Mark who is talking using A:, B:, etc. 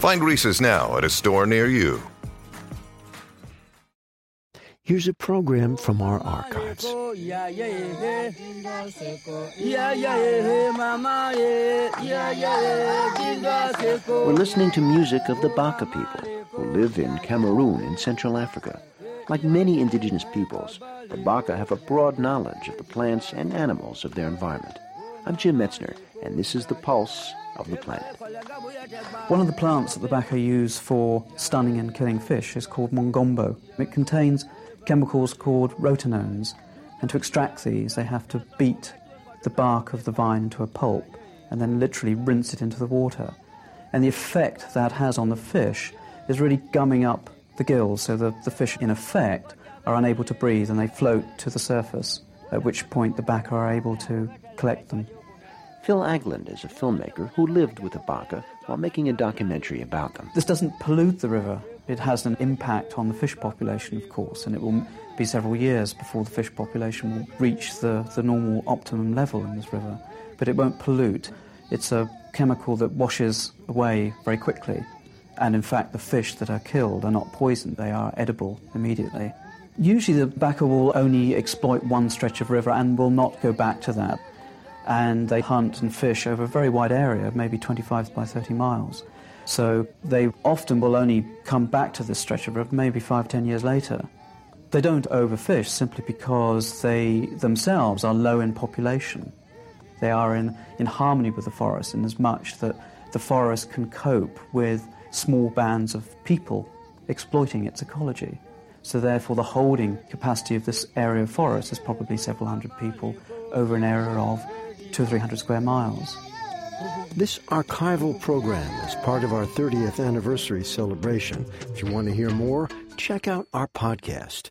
A: Find Reese's now at a store near you.
B: Here's a program from our archives. We're listening to music of the Baka people who live in Cameroon in Central Africa. Like many indigenous peoples, the Baka have a broad knowledge of the plants and animals of their environment. I'm Jim Metzner, and this is the pulse of the planet.
C: One of the plants that the Baka use for stunning and killing fish is called mongombo. It contains chemicals called rotenones, and to extract these, they have to beat the bark of the vine into a pulp and then literally rinse it into the water. And the effect that has on the fish is really gumming up the gills, so the, the fish, in effect, are unable to breathe and they float to the surface, at which point the Baka are able to collect them.
B: Phil Agland is a filmmaker who lived with the Baka while making a documentary about them.
C: This doesn't pollute the river. It has an impact on the fish population, of course, and it will be several years before the fish population will reach the, the normal optimum level in this river. But it won't pollute. It's a chemical that washes away very quickly. And in fact, the fish that are killed are not poisoned, they are edible immediately. Usually, the Baka will only exploit one stretch of river and will not go back to that. And they hunt and fish over a very wide area, maybe 25 by 30 miles. So they often will only come back to this stretch of river maybe five, ten years later. They don't overfish simply because they themselves are low in population. They are in, in harmony with the forest in as much that the forest can cope with small bands of people exploiting its ecology. So therefore the holding capacity of this area of forest is probably several hundred people over an area of two or three hundred square miles.
B: This archival program is part of our 30th anniversary celebration. If you want to hear more, check out our podcast.